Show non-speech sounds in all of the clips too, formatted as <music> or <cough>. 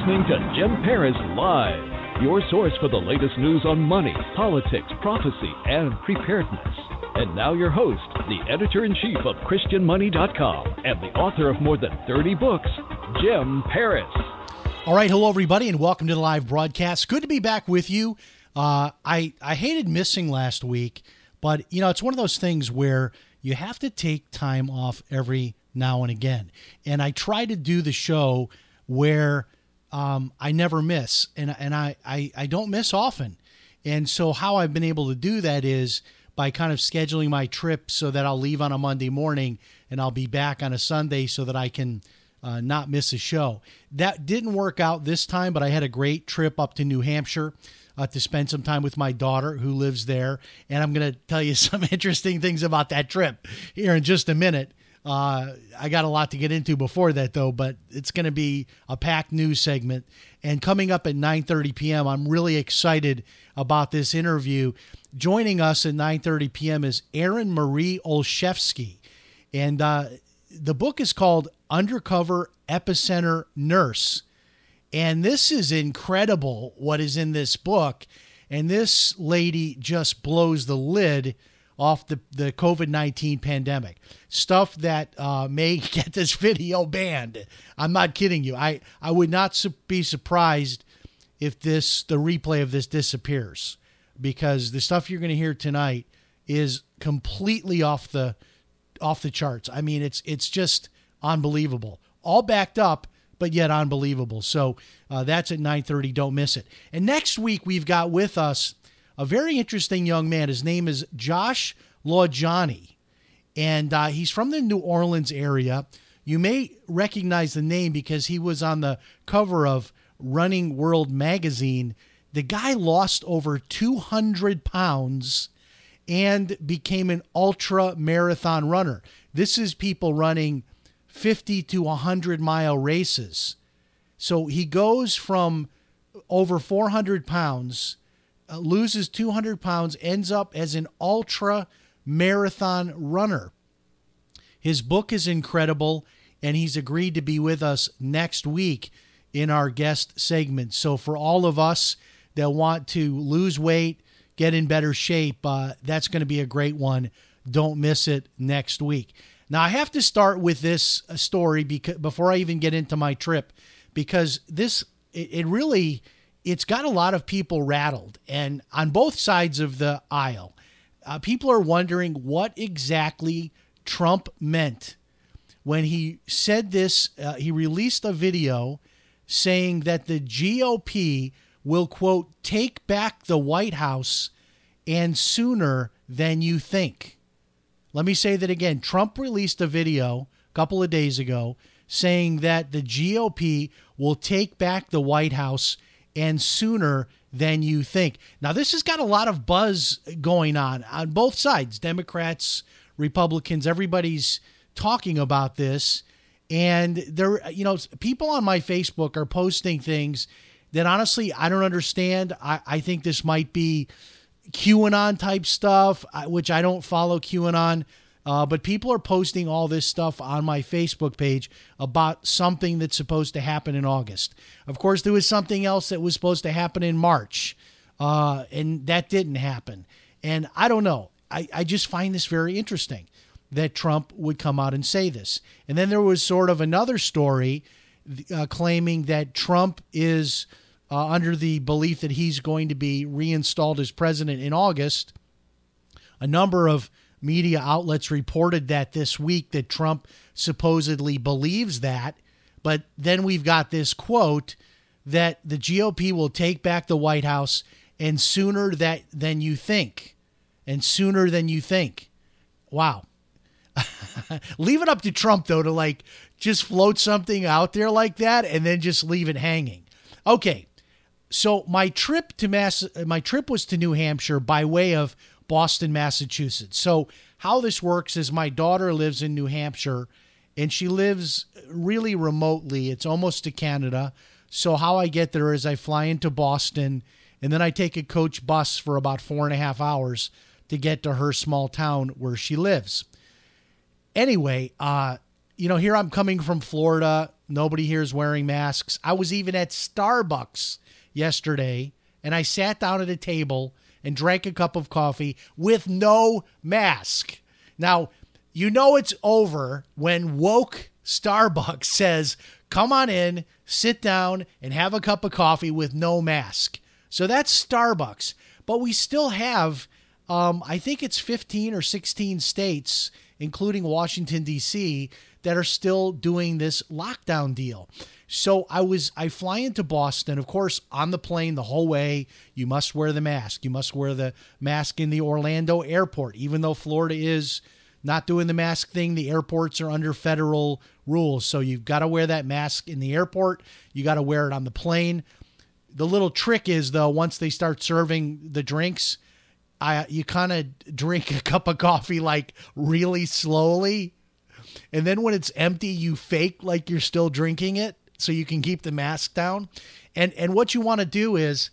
Listening to Jim Paris Live, your source for the latest news on money, politics, prophecy, and preparedness. And now, your host, the editor in chief of ChristianMoney.com and the author of more than 30 books, Jim Paris. All right, hello everybody, and welcome to the live broadcast. Good to be back with you. Uh, I I hated missing last week, but you know it's one of those things where you have to take time off every now and again, and I try to do the show where um, I never miss, and and I, I I don't miss often, and so how I've been able to do that is by kind of scheduling my trip so that I'll leave on a Monday morning and I'll be back on a Sunday so that I can uh, not miss a show. That didn't work out this time, but I had a great trip up to New Hampshire. Uh, to spend some time with my daughter who lives there. And I'm going to tell you <laughs> some interesting things about that trip here in just a minute. Uh, I got a lot to get into before that, though, but it's going to be a packed news segment. And coming up at 9:30 p.m., I'm really excited about this interview. Joining us at 9:30 p.m. is Erin Marie Olszewski, and uh, the book is called Undercover Epicenter Nurse. And this is incredible what is in this book. And this lady just blows the lid off the, the COVID 19 pandemic. Stuff that uh, may <laughs> get this video banned. I'm not kidding you. I, I would not su- be surprised if this the replay of this disappears because the stuff you're going to hear tonight is completely off the off the charts. I mean, it's it's just unbelievable. All backed up, but yet unbelievable. So uh, that's at 9:30. Don't miss it. And next week we've got with us a very interesting young man. His name is Josh LaJaunie, and uh, he's from the New Orleans area. You may recognize the name because he was on the cover of Running World magazine. The guy lost over 200 pounds and became an ultra marathon runner. This is people running 50 to 100 mile races. So he goes from over 400 pounds, loses 200 pounds, ends up as an ultra marathon runner. His book is incredible, and he's agreed to be with us next week in our guest segment. So, for all of us that want to lose weight, get in better shape, uh, that's going to be a great one. Don't miss it next week. Now, I have to start with this uh, story because before I even get into my trip, because this it, it really it's got a lot of people rattled, and on both sides of the aisle, uh, people are wondering what exactly Trump meant when he said this. Uh, he released a video saying that the GOP will quote take back the White House and sooner than you think. Let me say that again. Trump released a video a couple of days ago saying that the GOP will take back the White House and sooner than you think. Now, this has got a lot of buzz going on on both sides Democrats, Republicans, everybody's talking about this. And there, you know, people on my Facebook are posting things that honestly I don't understand. I, I think this might be QAnon type stuff, which I don't follow QAnon. Uh, but people are posting all this stuff on my Facebook page about something that's supposed to happen in August. Of course, there was something else that was supposed to happen in March, uh, and that didn't happen. And I don't know. I, I just find this very interesting that Trump would come out and say this. And then there was sort of another story uh, claiming that Trump is uh, under the belief that he's going to be reinstalled as president in August. A number of media outlets reported that this week that Trump supposedly believes that. But then we've got this quote that the GOP will take back the White House and sooner that than you think. And sooner than you think. Wow. <laughs> leave it up to Trump though to like just float something out there like that and then just leave it hanging. Okay. So my trip to Mass my trip was to New Hampshire by way of Boston, Massachusetts. So how this works is my daughter lives in New Hampshire and she lives really remotely. It's almost to Canada. So how I get there is I fly into Boston and then I take a coach bus for about four and a half hours to get to her small town where she lives. Anyway, uh, you know, here I'm coming from Florida. Nobody here is wearing masks. I was even at Starbucks yesterday and I sat down at a table and drank a cup of coffee with no mask. Now, you know it's over when woke Starbucks <laughs> says, come on in, sit down, and have a cup of coffee with no mask. So that's Starbucks. But we still have, um, I think it's 15 or 16 states, including Washington, D.C., that are still doing this lockdown deal. So I was I fly into Boston, of course, on the plane the whole way. You must wear the mask. You must wear the mask in the Orlando airport, even though Florida is not doing the mask thing. The airports are under federal rules, so you've got to wear that mask in the airport. You got to wear it on the plane. The little trick is though, once they start serving the drinks, I you kind of drink a cup of coffee like really slowly, and then when it's empty, you fake like you're still drinking it so you can keep the mask down. And and what you want to do is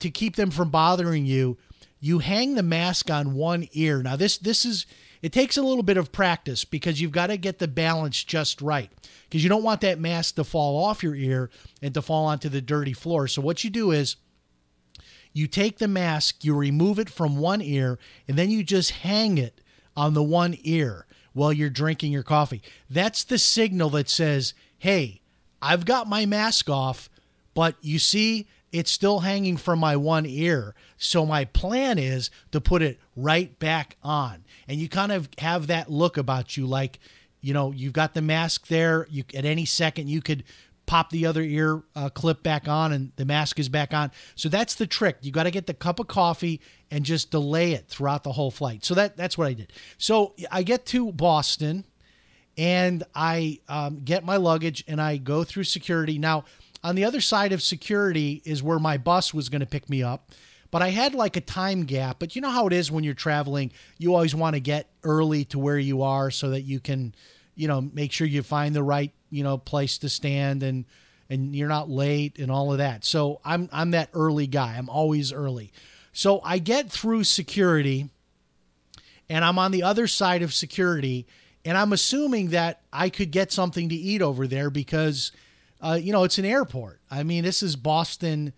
to keep them from bothering you, you hang the mask on one ear. Now this this is it takes a little bit of practice because you've got to get the balance just right because you don't want that mask to fall off your ear and to fall onto the dirty floor. So what you do is you take the mask, you remove it from one ear, and then you just hang it on the one ear while you're drinking your coffee. That's the signal that says, "Hey, I've got my mask off, but you see it's still hanging from my one ear. So my plan is to put it right back on. And you kind of have that look about you like, you know, you've got the mask there. You at any second you could pop the other ear uh, clip back on and the mask is back on. So that's the trick. You got to get the cup of coffee and just delay it throughout the whole flight. So that that's what I did. So I get to Boston and I um, get my luggage and I go through security. Now, on the other side of security is where my bus was going to pick me up. But I had like a time gap. But you know how it is when you're traveling, you always want to get early to where you are so that you can, you know, make sure you find the right, you know, place to stand and and you're not late and all of that. So I'm I'm that early guy. I'm always early. So I get through security and I'm on the other side of security and I'm assuming that I could get something to eat over there because uh, you know, it's an airport. I mean, this is Boston,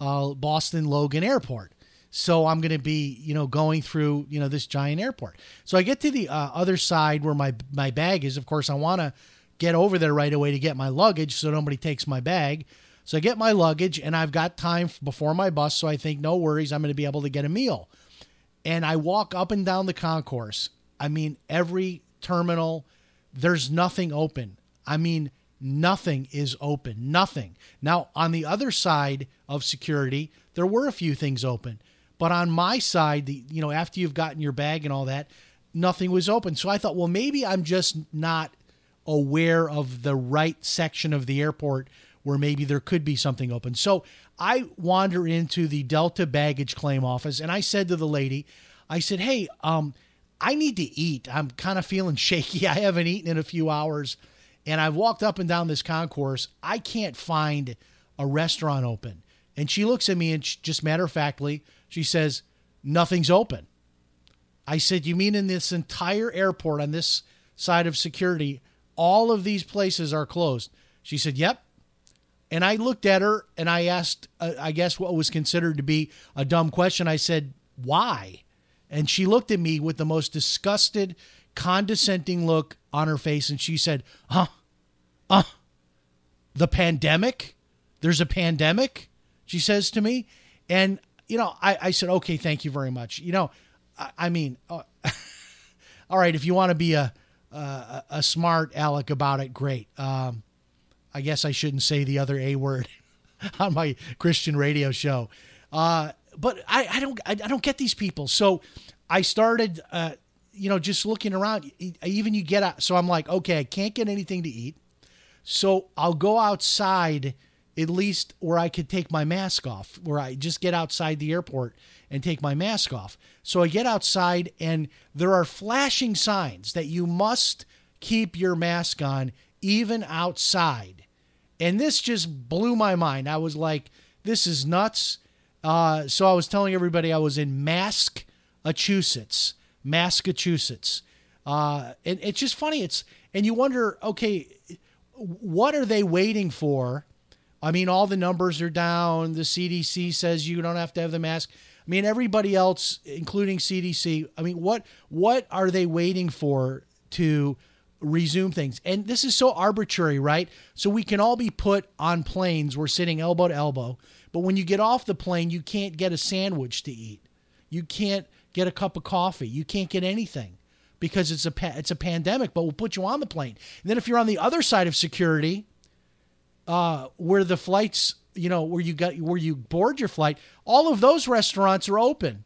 uh, Boston Logan Airport. So I'm going to be, you know, going through, you know, this giant airport. So I get to the uh, other side where my my bag is. Of course, I want to get over there right away to get my luggage, so nobody takes my bag. So I get my luggage, and I've got time before my bus. So I think, no worries, I'm going to be able to get a meal. And I walk up and down the concourse. I mean, every terminal, there's nothing open. I mean, nothing is open. Nothing. Now, on the other side of security, there were a few things open. But on my side, the you know, after you've gotten your bag and all that, nothing was open. So I thought, well, maybe I'm just not aware of the right section of the airport where maybe there could be something open. So I wander into the Delta baggage claim office and I said to the lady, I said, "Hey, um, I need to eat. I'm kind of feeling <laughs> shaky. I haven't eaten in a few hours." and I've walked up and down this concourse. I can't find a restaurant open. And she looks at me and she, just matter of factly, she says, Nothing's open. I said, You mean in this entire airport on this side of security, all of these places are closed? She said, Yep. And I looked at her and I asked, uh, I guess, what was considered to be a dumb question. I said, Why? And she looked at me with the most disgusted, condescending look on her face and she said, Huh? uh, the pandemic? There's a pandemic, she says to me. And, you know, I, I said, okay, thank you very much. You know, I, I mean, uh, <laughs> all right, if you want to be a, a, a smart aleck about it, great. Um, I guess I shouldn't say the other A word <laughs> on my Christian radio show. Uh, but I, I don't I, I don't get these people. So I started uh, you know, just looking around, even you get out. So I'm like, okay, I can't get anything to eat. So I'll go outside at least where I could take my mask off, where I just get outside the airport and take my mask off. So I get outside and there are flashing signs that you must keep your mask on even outside. And this just blew my mind. I was like, this is nuts. Uh, so I was telling everybody I was in Massachusetts, Massachusetts. Uh, and it's just funny. It's and you wonder, okay, what are they waiting for? I mean, all the numbers are down. The CDC says you don't have to have the mask. I mean, everybody else, including CDC. I mean, what what are they waiting for to resume things? And this is so arbitrary, right? So we can all be put on planes. We're sitting elbow to elbow, but when you get off the plane, you can't get a sandwich to eat. You can't get a cup of coffee. You can't get anything because it's a pa- it's a pandemic. But we'll put you on the plane. And then if you're on the other side of security, uh, where the flights, you know, where you got where you board your flight, all of those restaurants are open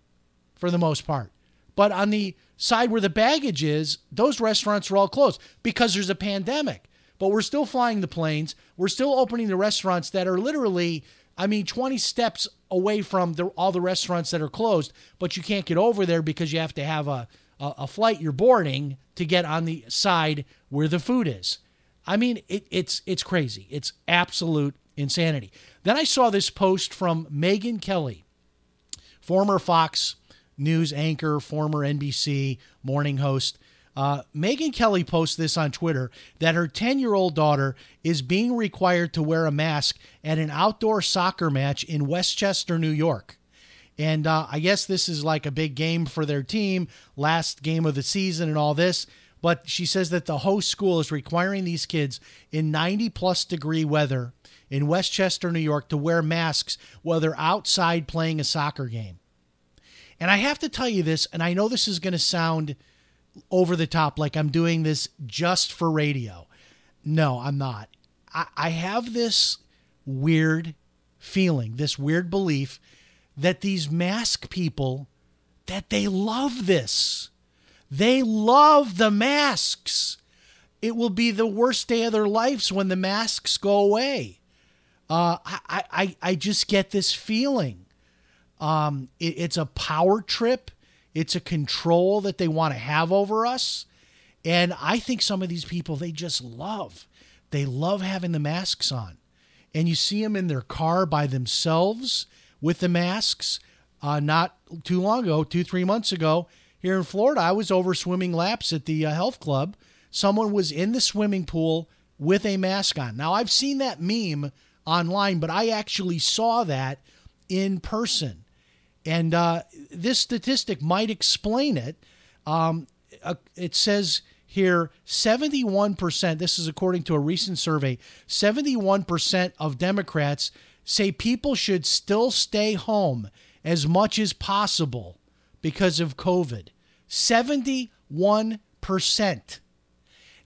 for the most part. But on the side where the baggage is, those restaurants are all closed because there's a pandemic. But we're still flying the planes. We're still opening the restaurants that are literally, I mean, 20 steps away from the, all the restaurants that are closed. But you can't get over there because you have to have a, a, a flight you're boarding to get on the side where the food is. I mean, it, it's it's crazy. It's absolute insanity. Then I saw this post from Megyn Kelly, former Fox News anchor, former NBC morning host. Uh, Megyn Kelly posts this on Twitter that her 10 year old daughter is being required to wear a mask at an outdoor soccer match in Westchester, New York. And uh, I guess this is like a big game for their team, last game of the season, and all this. But she says that the host school is requiring these kids in 90 plus degree weather in Westchester, New York, to wear masks while they're outside playing a soccer game. And I have to tell you this, and I know this is going to sound over the top, like I'm doing this just for radio. No, I'm not. I, I have this weird feeling, this weird belief that these mask people that they love this. They love the masks. It will be the worst day of their lives when the masks go away. Uh, I, I, I just get this feeling. Um, it, it's a power trip. It's a control that they want to have over us. And I think some of these people, they just love. They love having the masks on. And you see them in their car by themselves with the masks. Uh, not too long ago, two, three months ago, here in Florida, I was over swimming laps at the uh, health club. Someone was in the swimming pool with a mask on. Now, I've seen that meme online, but I actually saw that in person. And uh, this statistic might explain it. Um, uh, it says here 71%, this is according to a recent survey, 71% of Democrats say people should still stay home as much as possible because of COVID. 71%.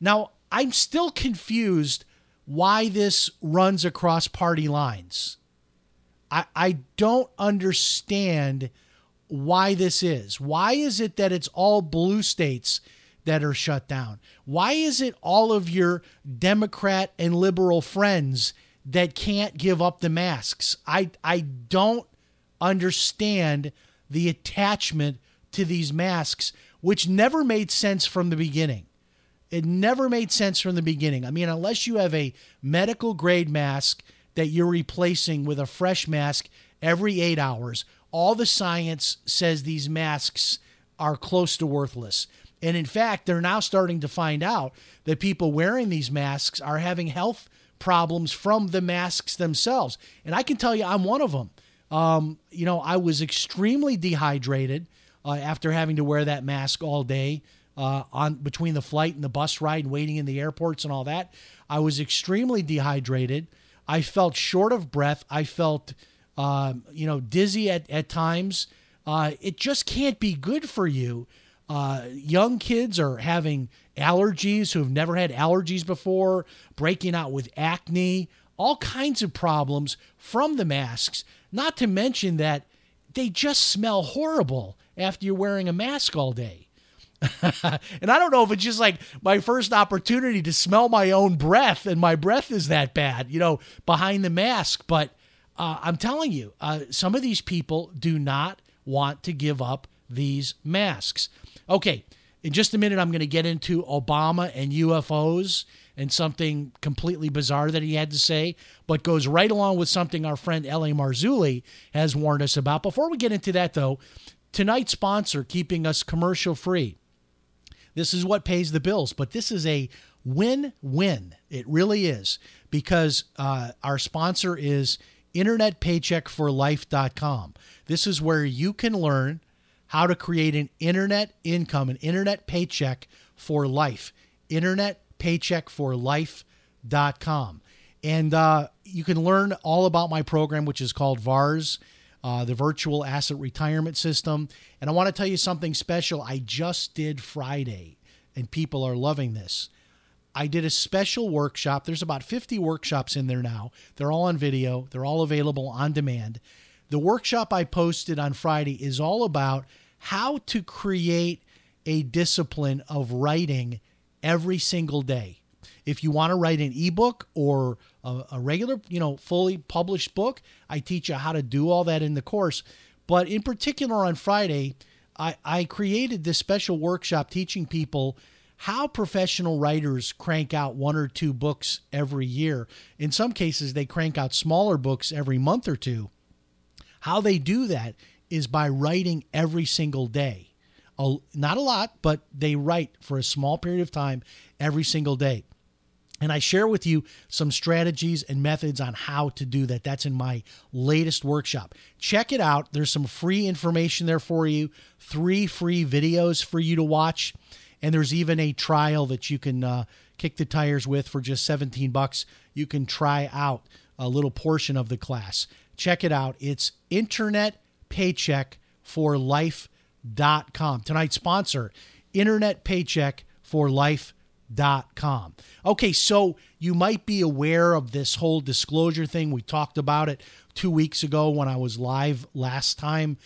Now, I'm still confused why this runs across party lines. I, I don't understand why this is. Why is it that it's all blue states that are shut down? Why is it all of your Democrat and liberal friends that can't give up the masks? I, I don't understand the attachment to these masks, which never made sense from the beginning. It never made sense from the beginning. I mean, unless you have a medical grade mask that you're replacing with a fresh mask every eight hours, all the science says these masks are close to worthless. And in fact, they're now starting to find out that people wearing these masks are having health problems from the masks themselves. And I can tell you, I'm one of them. Um, you know, I was extremely dehydrated uh, after having to wear that mask all day uh, on between the flight and the bus ride and waiting in the airports and all that. I was extremely dehydrated. I felt short of breath. I felt, uh, you know, dizzy at, at times. Uh, it just can't be good for you. Uh, young kids are having allergies who have never had allergies before, breaking out with acne, all kinds of problems from the masks. Not to mention that they just smell horrible after you're wearing a mask all day. <laughs> and I don't know if it's just like my first opportunity to smell my own breath, and my breath is that bad, you know, behind the mask. But uh, I'm telling you, uh, some of these people do not want to give up these masks. Okay, in just a minute, I'm going to get into Obama and UFOs and something completely bizarre that he had to say, but goes right along with something our friend L.A. Marzulli has warned us about. Before we get into that, though, tonight's sponsor keeping us commercial free. This is what pays the bills, but this is a win win. It really is because uh, our sponsor is InternetPaycheckForLife.com. This is where you can learn how to create an internet income, an internet paycheck for life. InternetPaycheckForLife.com. And uh, you can learn all about my program, which is called VARS, uh, the Virtual Asset Retirement System. And I want to tell you something special I just did Friday, and people are loving this. I did a special workshop. There's about 50 workshops in there now. They're all on video, they're all available on demand. The workshop I posted on Friday is all about how to create a discipline of writing every single day. If you want to write an ebook or a, a, regular, you know, fully published book, I teach you how to do all that in the course. But in particular, on Friday, I, I created this special workshop teaching people how professional writers crank out one or two books every year. In some cases, they crank out smaller books every month or two. How they do that is by writing every single day. not a lot, but they write for a small period of time every single day. And I share with you some strategies and methods on how to do that. That's in my latest workshop. Check it out. There's some free information there for you, three free videos for you to watch. And there's even a trial that you can uh, kick the tires with for just 17 bucks. You can try out a little portion of the class. Check it out. It's Internet Paycheck for Life.com. Tonight's sponsor, Internet Paycheck for Life.com. Okay, so you might be aware of this whole disclosure thing. We talked about it two weeks ago when I was live last time.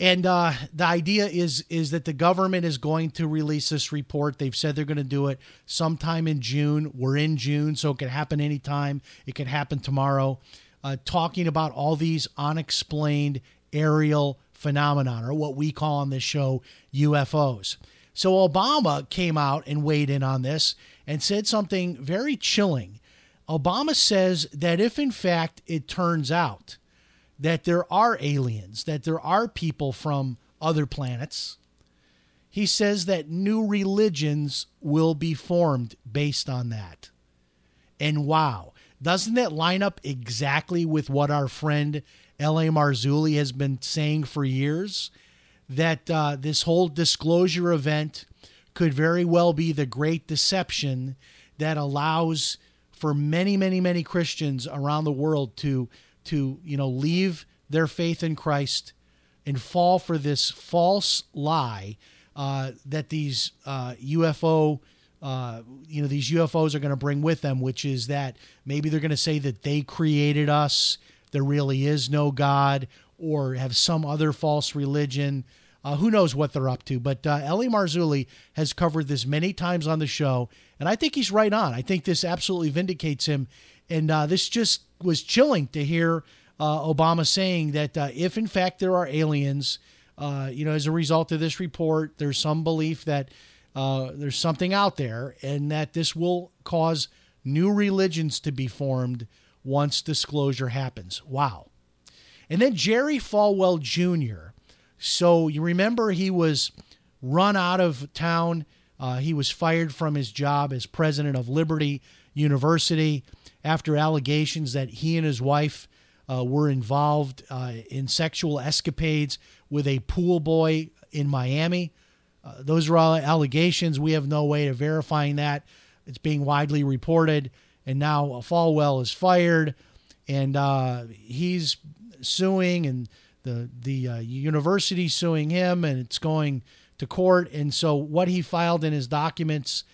And uh, the idea is is that the government is going to release this report. They've said they're going to do it sometime in June. We're in June, so it could happen anytime. It could happen tomorrow. Uh, talking about all these unexplained aerial phenomenon, or what we call on this show UFOs. So Obama came out and weighed in on this and said something very chilling. Obama says that if in fact it turns out that there are aliens, that there are people from other planets, he says that new religions will be formed based on that. And wow, doesn't that line up exactly with what our friend L.A. Marzulli has been saying for years that uh, this whole disclosure event could very well be the great deception that allows for many, many, many Christians around the world to to you know leave their faith in Christ and fall for this false lie uh, that these uh, UFO uh, you know these UFOs are going to bring with them, which is that maybe they're going to say that they created us. There really is no God or have some other false religion. Uh, who knows what they're up to? But uh, L.A. Marzulli has covered this many times on the show, and I think he's right on. I think this absolutely vindicates him. And uh, this just was chilling to hear uh, Obama saying that uh, if, in fact, there are aliens, uh, you know, as a result of this report, there's some belief that there's something out there and that this will cause new religions to be formed once disclosure happens. Wow. And then Jerry Falwell Jr. So you remember he was run out of town. Uh, he was fired from his job as president of Liberty University after allegations that he and his wife uh, were involved uh, in sexual escapades with a pool boy in Miami. Uh, those are all allegations. We have no way of verifying that. It's being widely reported and now Falwell is fired, and uh, he's suing, and the the uh, university suing him, and it's going to court. And so what he filed in his documents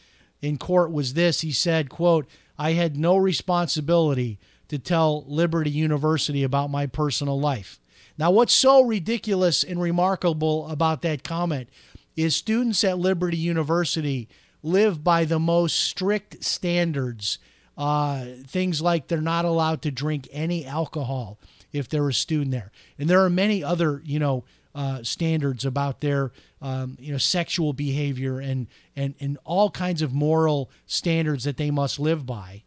in court was this: he said, "quote I had no responsibility to tell Liberty University about my personal life." Now, what's so ridiculous and remarkable about that comment is students at Liberty University live by the most strict standards. Uh, things like they're not allowed to drink any alcohol if they're a student there, and there are many other you know uh, standards about their um, you know sexual behavior and and and all kinds of moral standards that they must live by,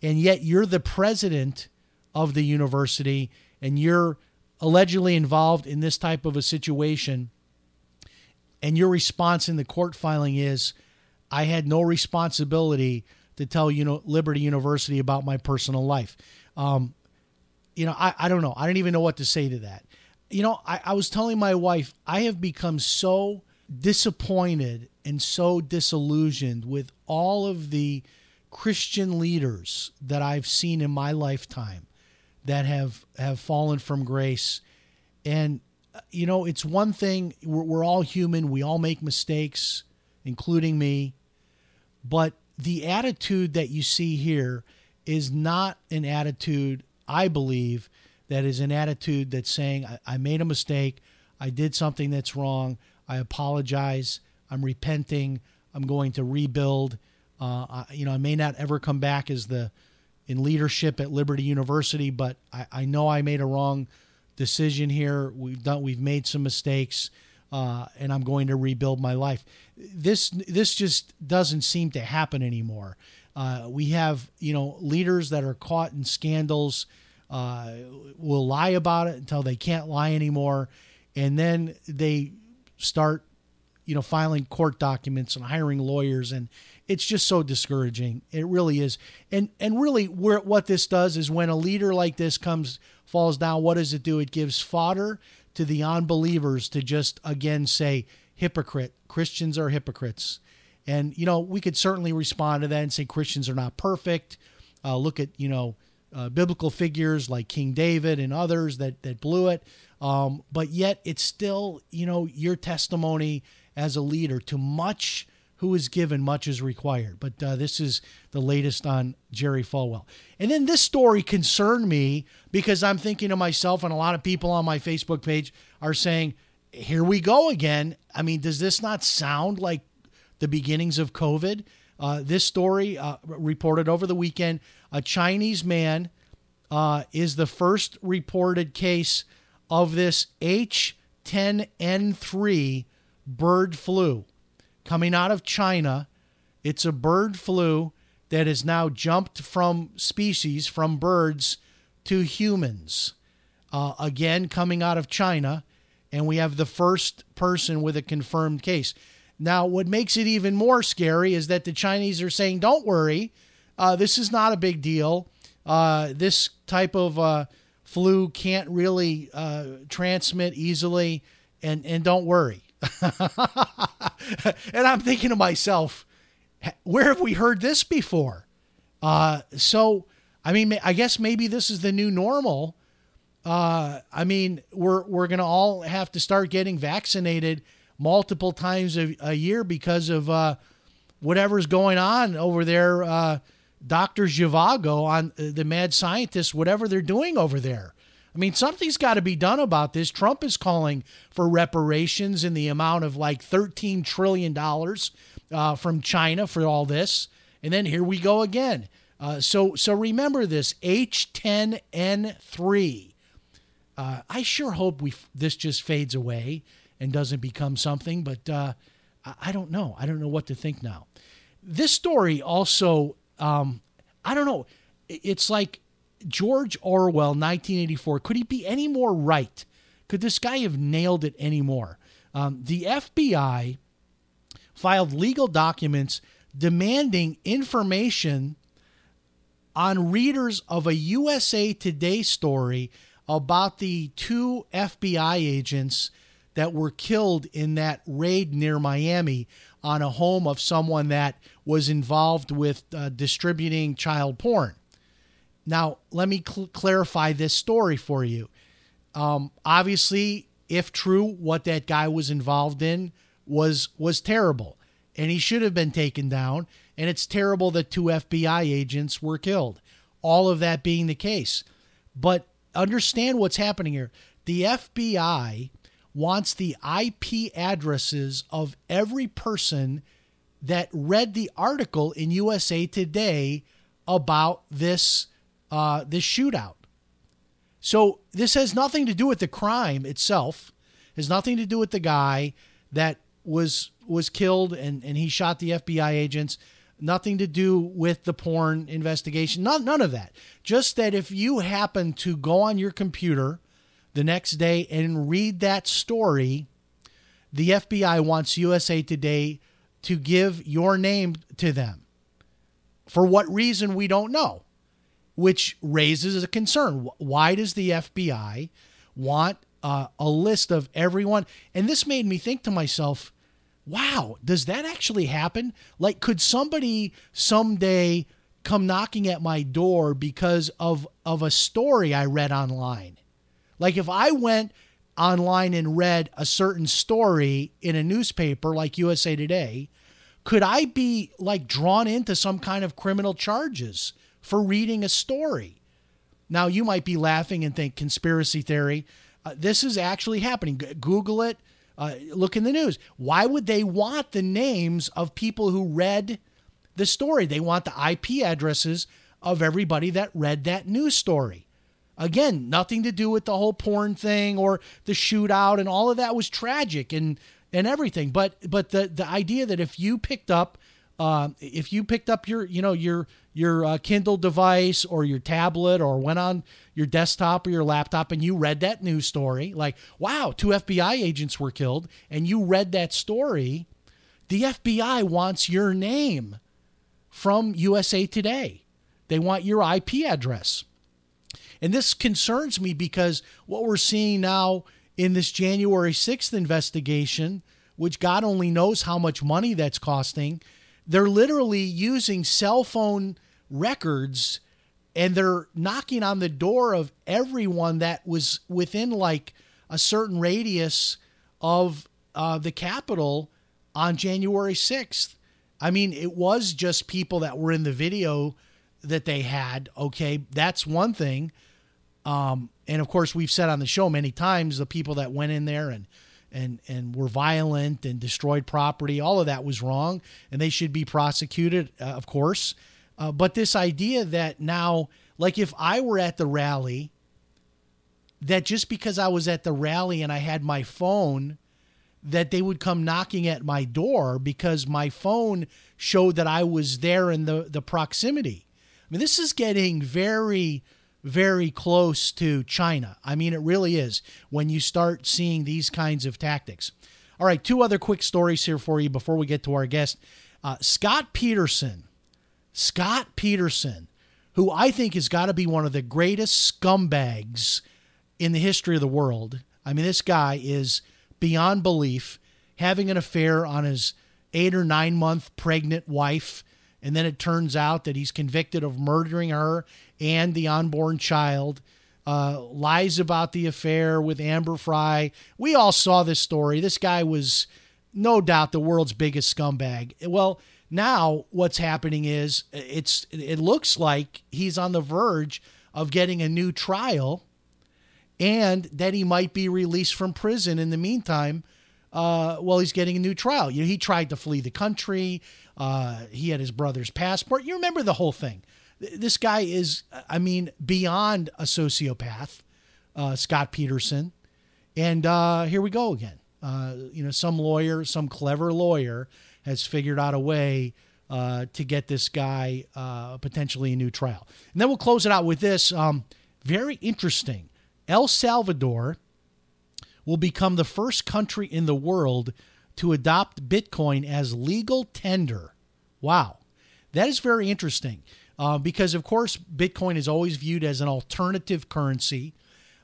and yet you're the president of the university and you're allegedly involved in this type of a situation, and your response in the court filing is, I had no responsibility to tell you know Liberty University about my personal life. Um, you know, I, I don't know. I don't even know what to say to that. You know, I, I was telling my wife, I have become so disappointed and so disillusioned with all of the Christian leaders that I've seen in my lifetime that have have fallen from grace. And uh, you know, it's one thing we're, we're all human. We all make mistakes, including me. But the attitude that you see here is not an attitude, I believe, that is an attitude that's saying, I, I made a mistake. I did something that's wrong. I apologize. I'm repenting. I'm going to rebuild. Uh, I, you know, I may not ever come back as the in leadership at Liberty University, but I, I know I made a wrong decision here. We've done we've made some mistakes, uh, and I'm going to rebuild my life. This this just doesn't seem to happen anymore. Uh, we have you know leaders that are caught in scandals, uh, will lie about it until they can't lie anymore, and then they start you know filing court documents and hiring lawyers. And it's just so discouraging. It really is. And and really where, what this does is when a leader like this comes falls down what does it do? It gives fodder to the unbelievers to just again say hypocrite. Christians are hypocrites and you know we could certainly respond to that and say christians are not perfect uh, look at you know uh, biblical figures like king david and others that that blew it um, but yet it's still you know your testimony as a leader. To much who is given, much is required. But uh, this is the latest on Jerry Falwell. And then this story concerned me because I'm thinking to myself, and a lot of people on my Facebook page are saying, here we go again. I mean, does this not sound like the beginnings of COVID? Uh, this story uh, reported over the weekend a Chinese man uh, is the first reported case of this H10N3 bird flu coming out of China. It's a bird flu that has now jumped from species, from birds to humans. Uh, again, coming out of China, and we have the first person with a confirmed case. Now, what makes it even more scary is that the Chinese are saying, don't worry, uh, this is not a big deal. Uh, this type of uh, flu can't really uh, transmit easily, and, and don't worry. <laughs> and I'm thinking to myself, where have we heard this before? Uh, so, I mean, I guess maybe this is the new normal. Uh, I mean, we're we're gonna all have to start getting vaccinated multiple times a, a year because of uh, whatever's going on over there. Uh, Dr. Zhivago on uh, the mad scientist, whatever they're doing over there. I mean, something's got to be done about this. Trump is calling for reparations in the amount of like $13 trillion uh, from China for all this. And then here we go again. Uh, so, so remember this H10N3. Uh, I sure hope we this just fades away and doesn't become something, but uh, I don't know. I don't know what to think now. This story also, um, I don't know. It's like George Orwell, 1984. Could he be any more right? Could this guy have nailed it any more? Um, the FBI filed legal documents demanding information on readers of a USA Today story about the two FBI agents that were killed in that raid near Miami on a home of someone that was involved with uh, distributing child porn. Now, let me cl- clarify this story for you. Um, obviously, if true, what that guy was involved in was was terrible, and he should have been taken down. And it's terrible that two FBI agents were killed. All of that being the case, but understand what's happening here. The FBI wants the IP addresses of every person that read the article in USA Today about this uh, this shootout. So this has nothing to do with the crime itself. Has nothing to do with the guy that was was killed and, and he shot the FBI agents. Nothing to do with the porn investigation. None, none of that. Just that if you happen to go on your computer the next day and read that story, the FBI wants USA Today to give your name to them. For what reason, we don't know, which raises a concern. Why does the FBI want uh, a list of everyone? And this made me think to myself, wow, does that actually happen? Like, could somebody someday come knocking at my door because of, of a story I read online? Like, if I went online and read a certain story in a newspaper like USA Today, could I be like drawn into some kind of criminal charges for reading a story? Now, you might be laughing and think conspiracy theory. Uh, this is actually happening. G- Google it. Uh, look in the news. Why would they want the names of people who read the story? They want the IP addresses of everybody that read that news story. Again, nothing to do with the whole porn thing or the shootout and all of that was tragic and and everything. But but the the idea that if you picked up uh, if you picked up your you know your your uh, Kindle device or your tablet or went on your desktop or your laptop and you read that news story, like wow, two FBI agents were killed, and you read that story, the FBI wants your name from USA Today. They want your IP address. And this concerns me because what we're seeing now in this January 6th investigation, which God only knows how much money that's costing, they're literally using cell phone records and they're knocking on the door of everyone that was within like a certain radius of uh, the Capitol on January 6th. I mean, it was just people that were in the video that they had. Okay, that's one thing. Um, and of course, we've said on the show many times the people that went in there and and and were violent and destroyed property, all of that was wrong, and they should be prosecuted, uh, of course. Uh, but this idea that now, like if I were at the rally, that just because I was at the rally and I had my phone, that they would come knocking at my door because my phone showed that I was there in the the proximity. I mean, this is getting very very close to China. I mean, it really is when you start seeing these kinds of tactics. All right, two other quick stories here for you before we get to our guest. Uh, Scott Peterson. Scott Peterson, who I think has got to be one of the greatest scumbags in the history of the world. I mean, this guy is beyond belief having an affair on his eight or nine month pregnant wife and then it turns out that he's convicted of murdering her and the unborn child. Uh, lies about the affair with Amber Frey. We all saw this story. This guy was no doubt the world's biggest scumbag. Well, now what's happening is it's it looks like he's on the verge of getting a new trial and that he might be released from prison in the meantime uh, while he's getting a new trial. You know, he tried to flee the country. Uh, he had his brother's passport. You remember the whole thing. This guy is, I mean, beyond a sociopath, uh, Scott Peterson. And uh, here we go again. Uh, you know, some lawyer, some clever lawyer has figured out a way uh, to get this guy uh, potentially a new trial. And then we'll close it out with this. Um, very interesting. El Salvador will become the first country in the world to adopt Bitcoin as legal tender. Wow. That is very interesting uh, because, of course, Bitcoin is always viewed as an alternative currency.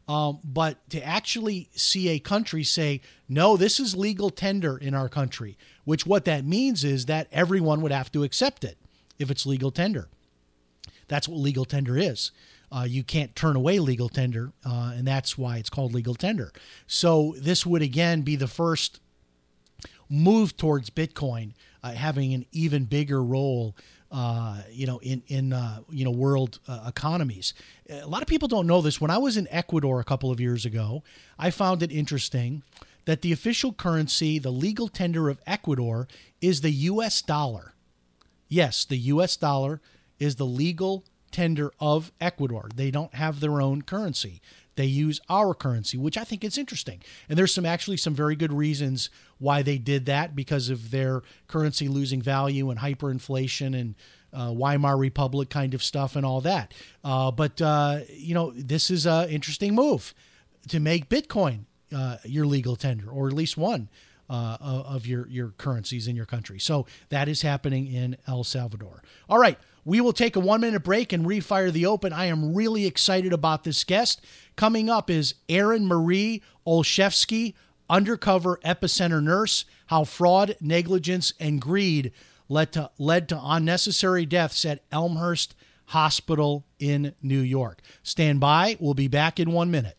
Um, but to actually see a country say, no, this is legal tender in our country, which what that means is that everyone would have to accept it if it's legal tender. That's what legal tender is. Uh, you can't turn away legal tender, uh, and that's why it's called legal tender. So this would again be the first move towards Bitcoin uh, having an even bigger role. Uh, you know, in in uh, you know world uh, economies. A lot of people don't know this. When I was in Ecuador a couple of years ago, I found it interesting that the official currency, the legal tender of Ecuador, is the U.S. dollar. Yes, the U.S. dollar is the legal tender of Ecuador. They don't have their own currency. They use our currency, which I think is interesting. And there's some actually some very good reasons why they did that because of their currency losing value and hyperinflation and uh, Weimar Republic kind of stuff and all that. Uh, but uh, you know, this is an interesting move to make Bitcoin uh, your legal tender, or at least one uh, of your your currencies in your country. So that is happening in El Salvador. All right, we will take a one minute break and refire the open. I am really excited about this guest. Coming up is Erin Marie Olszewski, undercover epicenter nurse. How fraud, negligence, and greed led to led to unnecessary deaths at Elmhurst Hospital in New York. Stand by. We'll be back in one minute.